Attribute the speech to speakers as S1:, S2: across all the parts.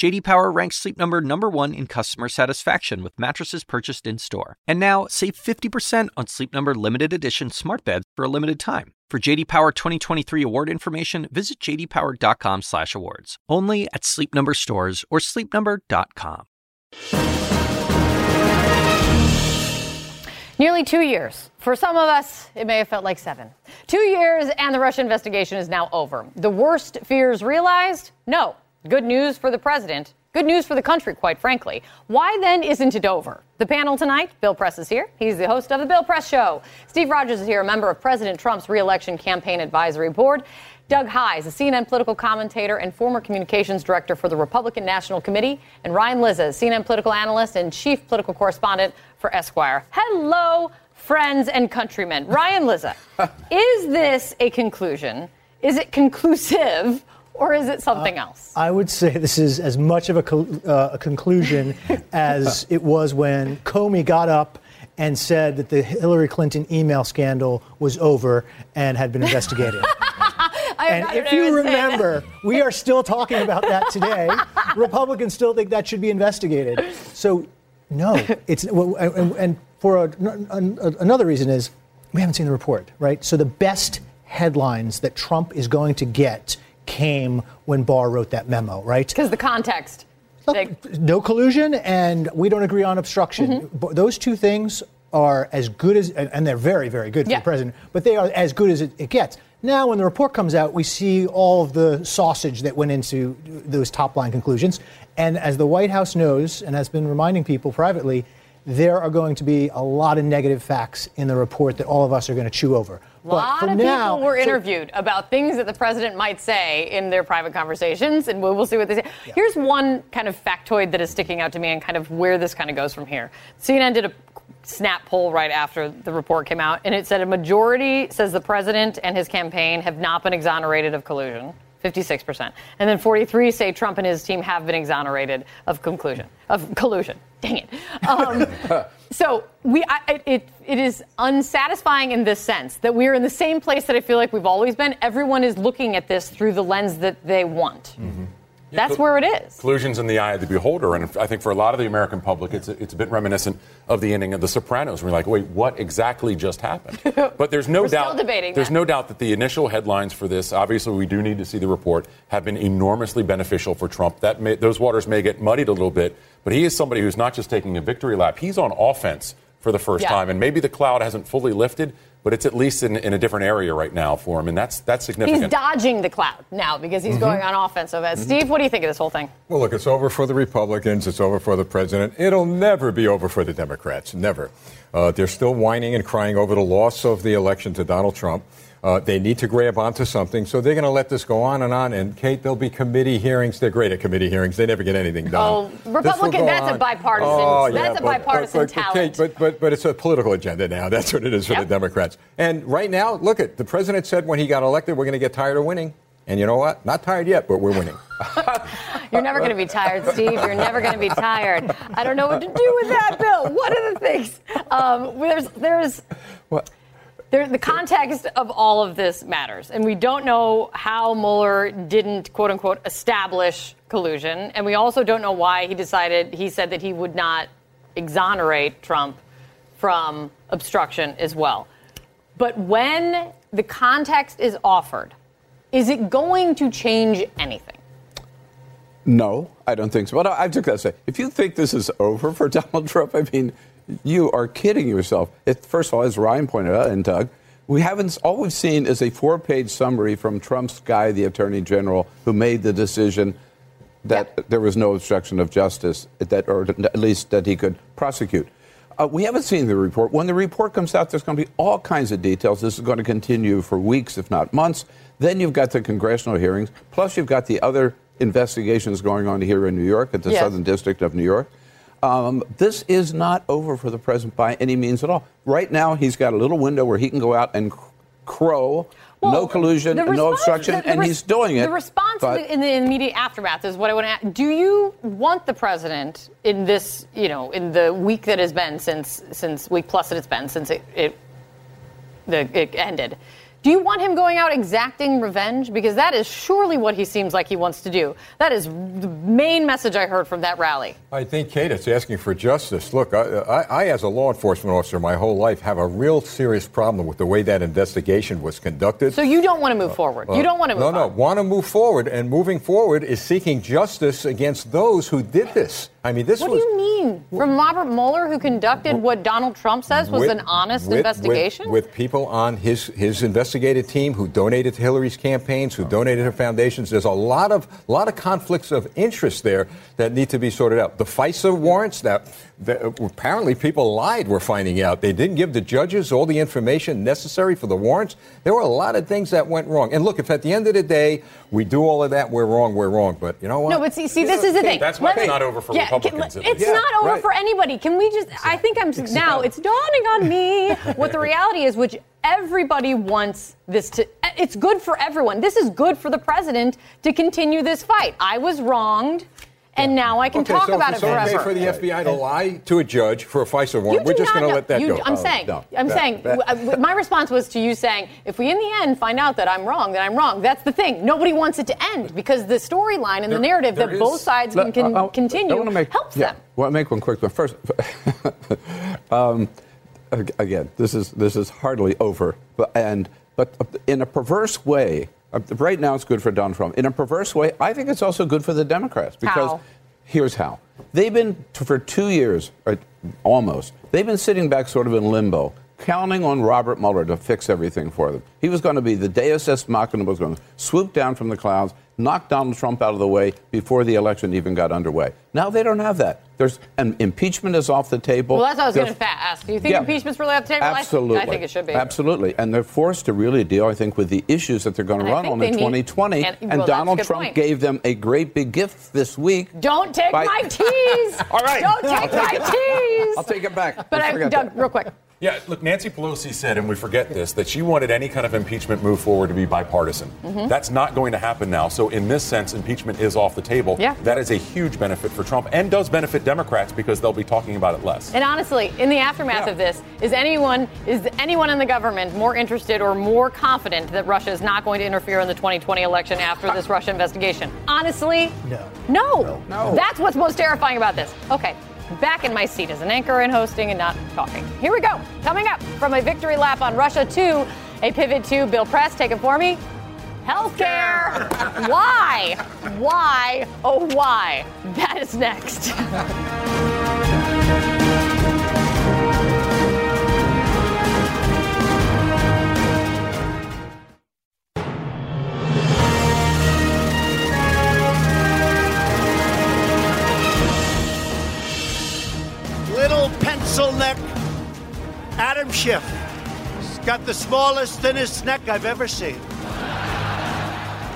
S1: JD Power ranks Sleep Number number 1 in customer satisfaction with mattresses purchased in-store. And now, save 50% on Sleep Number limited edition smart beds for a limited time. For JD Power 2023 award information, visit jdpower.com/awards. Only at Sleep Number stores or sleepnumber.com.
S2: Nearly two years. For some of us, it may have felt like seven. Two years, and the Russia investigation is now over. The worst fears realized? No. Good news for the president. Good news for the country, quite frankly. Why then isn't it over? The panel tonight, Bill Press is here. He's the host of The Bill Press Show. Steve Rogers is here, a member of President Trump's reelection campaign advisory board. Doug Heyes, a CNN political commentator and former communications director for the Republican National Committee. And Ryan Lizza, CNN political analyst and chief political correspondent for Esquire. Hello, friends and countrymen. Ryan Lizza, is this a conclusion? Is it conclusive? Or is it something uh, else?
S3: I would say this is as much of a, co- uh, a conclusion as it was when Comey got up and said that the Hillary Clinton email scandal was over and had been investigated. and if you remember, we are still talking about that today. Republicans still think that should be investigated. So, no, it's and, and for a, another reason is we haven't seen the report, right? So the best headlines that Trump is going to get came when Barr wrote that memo, right?
S2: Because the context.
S3: no collusion, and we don't agree on obstruction. Mm-hmm. Those two things are as good as, and they're very, very good for yeah. the president, but they are as good as it, it gets. Now, when the report comes out, we see all of the sausage that went into those top line conclusions. And as the White House knows and has been reminding people privately, there are going to be a lot of negative facts in the report that all of us are going to chew over.
S2: A lot of now, people were interviewed so, about things that the president might say in their private conversations, and we'll, we'll see what they say. Yeah. Here's one kind of factoid that is sticking out to me and kind of where this kind of goes from here. CNN did a snap poll right after the report came out, and it said a majority says the president and his campaign have not been exonerated of collusion. 56%. And then 43 say Trump and his team have been exonerated of conclusion, of collusion. Dang it. Um, so we, I, it, it is unsatisfying in this sense that we're in the same place that I feel like we've always been. Everyone is looking at this through the lens that they want. Mm-hmm. That's where it is.
S4: Collusion's in the eye of the beholder, and I think for a lot of the American public, it's a, it's a bit reminiscent of the ending of The Sopranos. where We're like, wait, what exactly just happened? But there's no doubt.
S2: There's
S4: that. no doubt that the initial headlines for this, obviously, we do need to see the report, have been enormously beneficial for Trump. That may, those waters may get muddied a little bit, but he is somebody who's not just taking a victory lap; he's on offense for the first yeah. time, and maybe the cloud hasn't fully lifted but it's at least in, in, a different area right now for him, and that's that's significant.
S2: He's dodging the cloud now because he's mm-hmm. going on offensive. Mm-hmm. Steve, what do you think of this whole thing?
S5: Well, look, it's over for the Republicans. It's over for the president. It'll never be over for the Democrats. Never. Uh, they're still whining and crying over the loss of the election to Donald Trump. Uh, they need to grab onto something, so they're going to let this go on and on. And Kate, there'll be committee hearings. They're great at committee hearings. They never get anything done.
S2: Oh, Republican, that's a bipartisan. Oh, yeah, that's a bipartisan
S5: but, but,
S2: talent.
S5: Kate, but, but but it's a political agenda now. That's what it is for yep. the Democrats. And right now, look at the president said when he got elected, we're going to get tired of winning. And you know what? Not tired yet, but we're winning.
S2: You're never going to be tired, Steve. You're never going to be tired. I don't know what to do with that, Bill. What are the things? Um, there's there's. What? There, the context of all of this matters. And we don't know how Mueller didn't, quote unquote, establish collusion. And we also don't know why he decided, he said that he would not exonerate Trump from obstruction as well. But when the context is offered, is it going to change anything?
S6: No, I don't think so. But I, I took that say, if you think this is over for Donald Trump, I mean, you are kidding yourself. It, first of all, as Ryan pointed out, and Doug, we haven't. All we've seen is a four-page summary from Trump's guy, the Attorney General, who made the decision that there was no obstruction of justice, that, or at least that he could prosecute. Uh, we haven't seen the report. When the report comes out, there's going to be all kinds of details. This is going to continue for weeks, if not months. Then you've got the congressional hearings, plus you've got the other investigations going on here in New York at the. Southern District of New York. Um, this is not over for the president by any means at all. Right now, he's got a little window where he can go out and crow
S2: Well,
S6: no collusion,
S2: the
S6: no obstruction,
S2: the- the
S6: and
S2: res-
S6: he's doing it.
S2: The response
S6: but-
S2: in, the, in the immediate aftermath is what I want to ask. Do you want the president in this, you know, in the week that has been since since week plus that it's been since it, it the it ended? Do you want him going out exacting revenge? Because that is surely what he seems like he wants to do. That is the main message I heard from that rally.
S5: I think, Kate, it's asking for justice. Look, I, I, I, as a law enforcement officer my whole life, have a real serious problem with the way that investigation was conducted.
S2: So you don't want to move forward. you don't want to move
S5: Uh, No, no, want to move forward, and moving forward is seeking justice against those who did this. I mean, this
S2: What do you mean? From Robert Mueller, who conducted what Donald Trump says was
S5: with-
S2: an honest
S5: with-
S2: investigation?
S5: With, with people on his, his investigative team who donated to Hillary's campaigns, who donated to foundations. There's a lot of lot of conflicts of interest there that need to be sorted out. The FISA warrants that, that uh, apparently people lied. We're finding out they didn't give the judges all the information necessary for the warrants. There were a lot of things that went wrong. And look, if at the end of the day we do all of that, we're wrong. We're wrong. But you know what?
S2: No, but see, see, this is the thing.
S4: That's why
S2: Let
S4: it's
S2: me-
S4: not over for
S2: yeah,
S4: Republicans,
S2: can-
S4: at
S2: it's
S4: least.
S2: not over
S5: right.
S2: for anybody. Can we just? I think I'm now. It's dawning on me what the reality is, which everybody wants this to. It's good for everyone. This is good for the president to continue this fight. I was wronged, and now I can
S5: okay,
S2: talk
S5: so
S2: about
S5: if
S2: it
S5: it's okay
S2: forever.
S5: for the FBI to lie to a judge for a FISA warrant,
S2: do
S5: we're just going to let that
S2: you-
S5: go.
S2: I'm
S5: Oh,
S2: saying,
S5: no.
S2: I'm
S5: That-
S2: saying,
S5: that-
S2: my response was to you saying, if we in the end find out that I'm wrong, that I'm wrong. That's the thing. Nobody wants it to end because the storyline and the narrative
S4: there
S2: that
S4: is-
S2: both sides can,
S6: Let-
S2: can
S6: I- I- I
S2: continue
S6: wanna make-
S2: helps
S6: yeah,
S2: them.
S6: Well, I'll make one quick one first. um, again, this is this is hardly over, but and but in a perverse way. Uh, Right now, it's good for Donald Trump. In a perverse way, I think it's also good for the Democrats because
S2: How?
S6: here's how: they've been for two years, almost. They've been sitting back, sort of in limbo, counting on Robert Mueller to fix everything for them. He was going to be the Deus ex machina, was going to swoop down from the clouds, knock Donald Trump out of the way before the election even got underway. Now they don't have that. There's an impeachment is off the table.
S2: Well, that's what I was going to ask. Do you think
S6: Yeah.
S2: impeachment's really off the table?
S6: Absolutely.
S2: I, think it should be.
S6: Absolutely. And they're forced to really deal, I think, with the issues that they're going to
S2: And
S6: run on in
S2: need-
S6: 2020.
S2: and-
S6: And,
S2: well,
S6: Donald Trump
S2: point.
S6: gave them a great big gift this week.
S2: Don't take
S6: by-
S2: my tease.
S6: All right.
S2: Don't take
S6: take
S2: my
S6: it.
S2: tease.
S6: I'll take it back.
S2: But I, Doug, real quick.
S4: Yeah, look, Nancy Pelosi said, and we forget this, that she wanted any kind of impeachment move forward to be bipartisan.
S2: Mm-hmm.
S4: That's not going to happen now. So, in this sense, impeachment is off the table.
S2: Yeah.
S4: That is a huge benefit for Trump and does benefit Democrats because they'll be talking about it less.
S2: And honestly, in the aftermath
S6: Yeah.
S2: of this, is anyone is anyone in the government more interested or more confident that Russia is not going to interfere in the 2020 election after this Russia investigation? Honestly,
S3: No.
S2: no,
S6: No.
S2: That's what's most terrifying about this. Okay. Back in my seat as an anchor and hosting and not talking. Here we go. Coming up from a victory lap on Russia to a pivot to Bill Press. Take it for me. Healthcare. why? Why? Oh, why? That is next.
S7: pencil neck Adam Schiff. He's got the smallest, thinnest neck I've ever seen.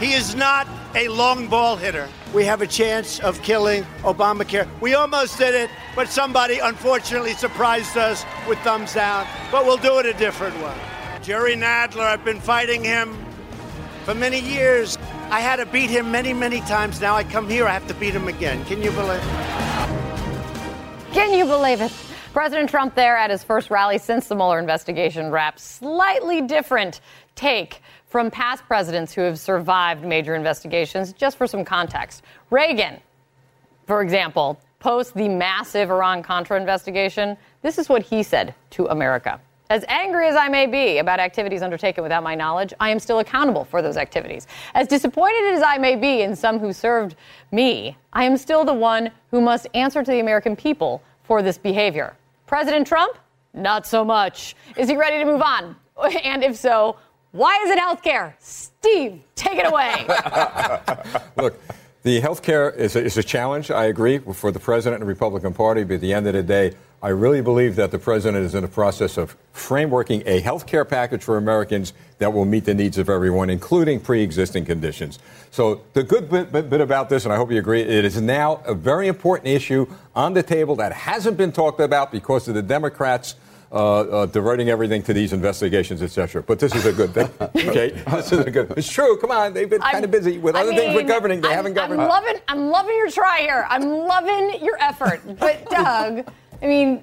S7: He is not a long ball hitter. We have a chance of killing Obamacare. We almost did it, but somebody unfortunately surprised us with thumbs down. But we'll do it a different way. Jerry Nadler, I've been fighting him for many years. I had to beat him many, many times. Now I come here, I have to beat him again. Can you believe it?
S2: Can you believe it? President Trump there at his first rally since the Mueller investigation wrapped. Slightly different take from past presidents who have survived major investigations, just for some context. Reagan, for example, post the massive Iran Contra investigation, this is what he said to America. As angry as I may be about activities undertaken without my knowledge, I am still accountable for those activities. As disappointed as I may be in some who served me, I am still the one who must answer to the American people for this behavior. President Trump? Not so much. Is he ready to move on? And if so, why is it healthcare? Steve, take it away.
S5: Look, the health care is a, is a challenge, I agree, for the president and the Republican Party, but at the end of the day, I really believe that the president is in the process of frameworking a health care package for Americans that will meet the needs of everyone, including pre existing conditions. So, the good bit, bit, bit about this, and I hope you agree, it is now a very important issue on the table that hasn't been talked about because of the Democrats. uh, uh, diverting everything to these investigations, etc. But this is a good thing. okay, this is a good. It's true. Come on, they've been kind of busy with
S2: I
S5: other things with governing. They
S2: I'm,
S5: haven't governed.
S2: I'm loving, I'm loving your try here. I'm loving your effort. But Doug, I mean,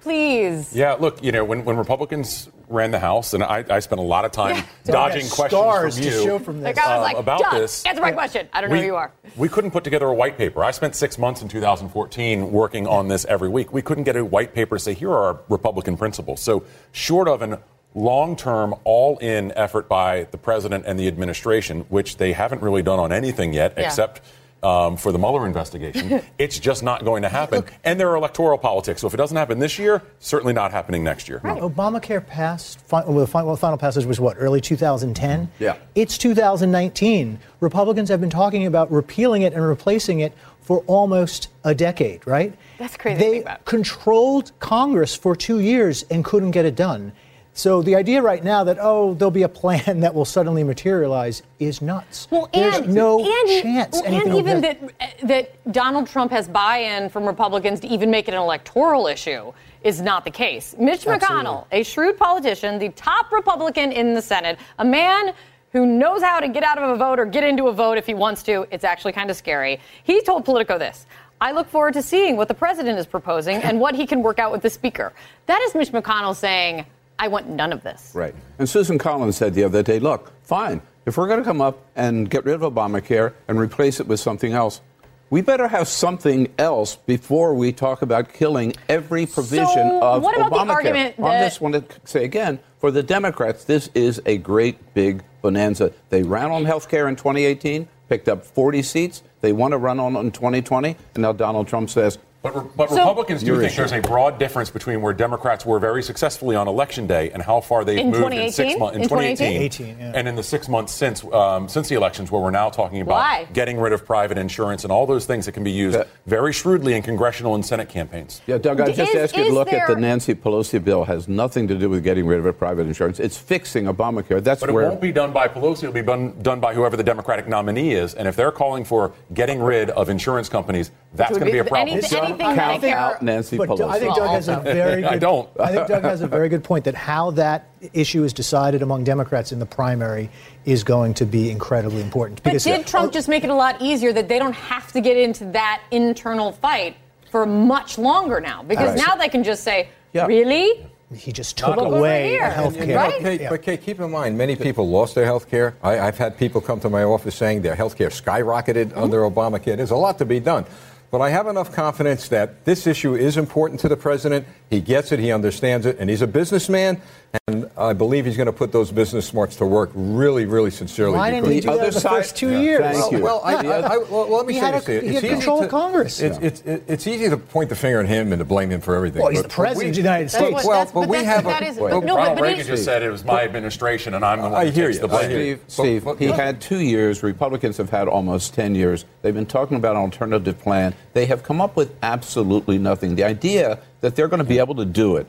S2: please.
S4: Yeah, look, you know, when, when Republicans ran the House, and I, I spent a lot of time
S2: Yeah.
S4: dodging
S3: Got
S4: questions
S3: stars
S4: from
S3: to
S4: you
S3: show from this.
S2: Like I was
S4: um,
S2: like,
S4: about
S2: Doug,
S4: this.
S2: answer my question. I don't know
S4: we,
S2: who you are.
S4: We couldn't put together a white paper. I spent six months in 2014 working on this every week. We couldn't get a white paper to say, here are our Republican principles. So, short of an long term, all in effort by the president and the administration, which they haven't really done on anything yet,
S2: Yeah.
S4: except um, for the Mueller investigation, it's just not going to happen. And there are electoral politics. So, if it doesn't happen this year, certainly not happening next year.
S3: Obamacare passed. fi- Well, the fi- well, final passage was what? Early 2010.
S6: Yeah.
S3: It's 2019. Republicans have been talking about repealing it and replacing it for almost a decade. Right?
S2: That's crazy to
S3: They
S2: think about.
S3: controlled Congress for two years and couldn't get it done. So the idea right now that oh there'll be a plan that will suddenly materialize is nuts.
S2: Well,
S3: There's
S2: and
S3: no
S2: and,
S3: chance.
S2: well, and even that that Donald Trump has buy-in from Republicans to even make it an electoral issue is not the case. Mitch McConnell, a shrewd politician, the top Republican in the Senate, a man who knows how to get out of a vote or get into a vote if he wants to. It's actually kind of scary. He told Politico this. I look forward to seeing what the president is proposing and what he can work out with the speaker. That is Mitch McConnell saying, I want none of this.
S6: Right. And Susan Collins said the other day, look, fine, if we're going to come up and get rid of Obamacare and replace it with something else, we better have something else before we talk about killing every provision
S2: So,
S6: of
S2: what about the
S6: Obamacare.
S2: argument
S6: I
S2: that-
S6: just want to say again, for the Democrats, this is a great big bonanza. They ran on health care in 2018, picked up 40 seats. They want to run on in 2020, and now Donald Trump says,
S4: But, but
S2: So-
S4: Republicans do think
S6: issue.
S4: there's a broad difference between where Democrats were very successfully on election day and how far they've
S2: In
S4: moved in
S2: 2018?
S4: six months in
S2: In
S4: 2018,
S3: 2018, yeah.
S4: and in the six months since um, since the elections, where we're now talking about
S2: Why?
S4: getting rid of private insurance and all those things that can be used
S6: Yeah.
S4: very shrewdly in congressional and Senate campaigns.
S6: Yeah, Doug, I just
S2: Is-
S6: asked you to
S2: is
S6: look at the Nancy Pelosi bill. Has nothing to do with getting rid of a private insurance. It's fixing Obamacare. That's
S4: But it won't be done by Pelosi. It'll be done, done by whoever the Democratic nominee is. And if they're calling for getting rid of insurance companies, that's
S2: would
S4: going to be a
S2: be
S4: problem.
S2: anything-
S6: Don't
S2: anything
S6: count
S2: Medicare-
S6: out Nancy
S3: But
S6: Pelosi.
S3: I think Doug has a very good.
S4: I don't.
S3: I think Doug has a very good point that how that issue is decided among Democrats in the primary is going to be incredibly important.
S2: But did Trump just make it a lot easier that they don't have to get into that internal fight for much longer now? Because
S6: Right.
S2: now they can just say,
S6: Yeah.
S2: really?
S3: he just took
S2: Look over
S3: away
S2: here.
S3: health
S5: You know,
S3: care.
S2: Right?
S5: Kate,
S3: Yeah.
S5: But Kate, keep in mind, many people lost their health care. I've had people come to my office saying their health care skyrocketed mm-hmm. under Obamacare. There's a lot to be done. But I have enough confidence that this issue is important to the president. He gets it, he understands it, and he's a businessman. And I believe he's going to put those business smarts to work really, really sincerely.
S3: Why didn't he
S6: The
S3: do that
S6: other
S3: the first two
S6: Yeah.
S3: years?
S6: Thank
S5: well,
S6: you.
S5: well, I, I, I, well, let me
S3: He
S5: say
S3: had a-
S5: this.
S3: he
S5: It's
S3: had control
S5: to,
S3: of Congress.
S5: It's, it's, it's easy to point the finger at him and to blame him for everything.
S3: Well, he's
S5: but-
S3: the president
S5: we-
S3: of the United States.
S2: what-
S5: well,
S2: that's-
S5: but we
S2: that's-
S5: have a-
S2: that is-
S5: well,
S2: no,
S4: Ronald
S2: but, but
S4: Reagan just said it was my administration, and I'm the one
S5: I
S4: who
S5: hear
S4: takes
S5: you.
S4: the blame.
S5: hear you.
S6: Steve, Steve,
S5: But- but-
S6: he
S5: but-
S6: had two years. Republicans have had almost 10 years. They've been talking about an alternative plan. They have come up with absolutely nothing. The idea that they're going to be able to do it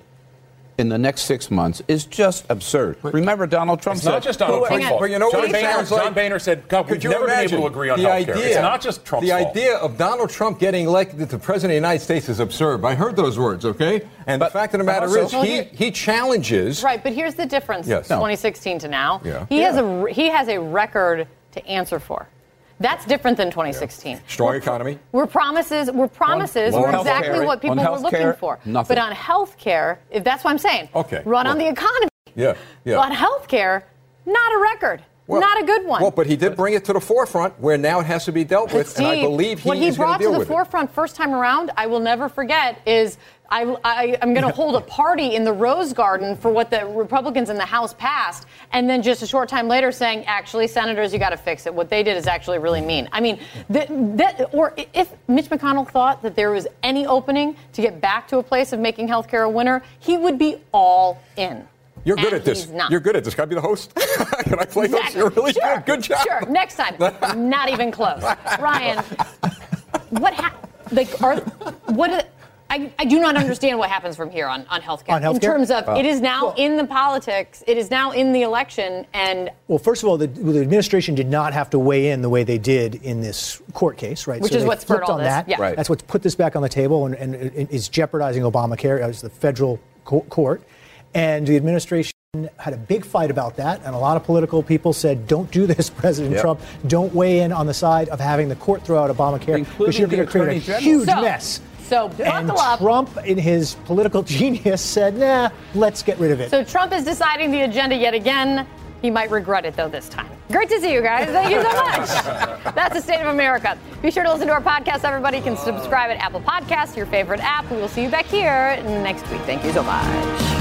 S6: in the next six months is just absurd. Remember, Donald Trump
S4: It's
S6: said,
S4: not just Donald
S6: But
S4: Trump's fault.
S5: But you know
S4: John
S5: what
S4: Boehner,
S5: sounds like?
S4: John Boehner said, God, we've
S5: Could you
S4: never been
S5: imagine
S4: able to agree on
S5: the
S4: health care.
S5: idea,
S4: It's not just Trump's
S5: The
S4: fault.
S5: idea of Donald Trump getting elected to president of the United States is absurd. I heard those words, okay? And
S6: But
S5: the fact of the matter
S6: also-
S5: is,
S2: Well,
S5: he, he challenges.
S2: Right, but here's the difference
S5: Yes.
S2: 2016 to now.
S5: Yeah.
S2: He, has a, he has a record to answer for. That's different than 2016.
S5: Strong
S2: We're-
S5: economy.
S2: We're promises. We're promises.
S6: on
S2: We're exactly
S6: care-
S2: what people were looking for.
S6: nothing.
S2: But on health care, if that's what I'm saying,
S5: Okay,
S2: run on the economy.
S5: Yeah, yeah.
S2: On health care, not a record. not a good one.
S5: Well, but he did bring it to the forefront where now it has to be dealt
S2: But
S5: with, and I
S2: Steve,
S5: believe he
S2: what he brought
S5: to
S2: the
S5: with it.
S2: forefront first time around, I will never forget, is I, I, am going to hold a party in the Rose Garden for what the Republicans in the House passed, and then just a short time later saying, actually, senators, you got to fix it. What they did is actually really mean. I mean, that, that, or if Mitch McConnell thought that there was any opening to get back to a place of making health care a winner, he would be all in.
S5: You're good at this.
S2: not.
S5: You're good at this. Can I be the host? Can I play those?
S2: Exactly.
S5: You're really
S2: sure.
S5: good. Good job.
S2: Sure. Next time. Not even close. Ryan, what ha- like are what? Are, I, I do not understand what happens from here on, on healthcare.
S3: On healthcare?
S2: In terms of it is now
S3: Well-
S2: in the politics, it is now in the election, and
S3: Well, first of all, the, the administration did not have to weigh in the way they did in this court case, right?
S2: Which
S3: so
S2: is
S3: they
S2: what spurred all
S3: on
S2: this.
S3: that.
S2: Yeah.
S6: Right.
S3: That's what's put this back on the table and, and it is jeopardizing Obamacare as the federal Court. And the administration had a big fight about that, and a lot of political people said, "Don't do this, President yep. Trump. Don't weigh in on the side of having the court throw out Obamacare because you're going to create a General. huge
S2: so,
S3: mess."
S2: So
S3: and
S2: up.
S3: Trump, in his political genius, said, "Nah, let's get rid of it."
S2: So Trump is deciding the agenda yet again. He might regret it though this time. Great to see you guys. Thank you so much. That's the state of America. Be sure to listen to our podcast. Everybody you can subscribe at Apple Podcasts, your favorite app. We will see you back here next week. Thank you so much.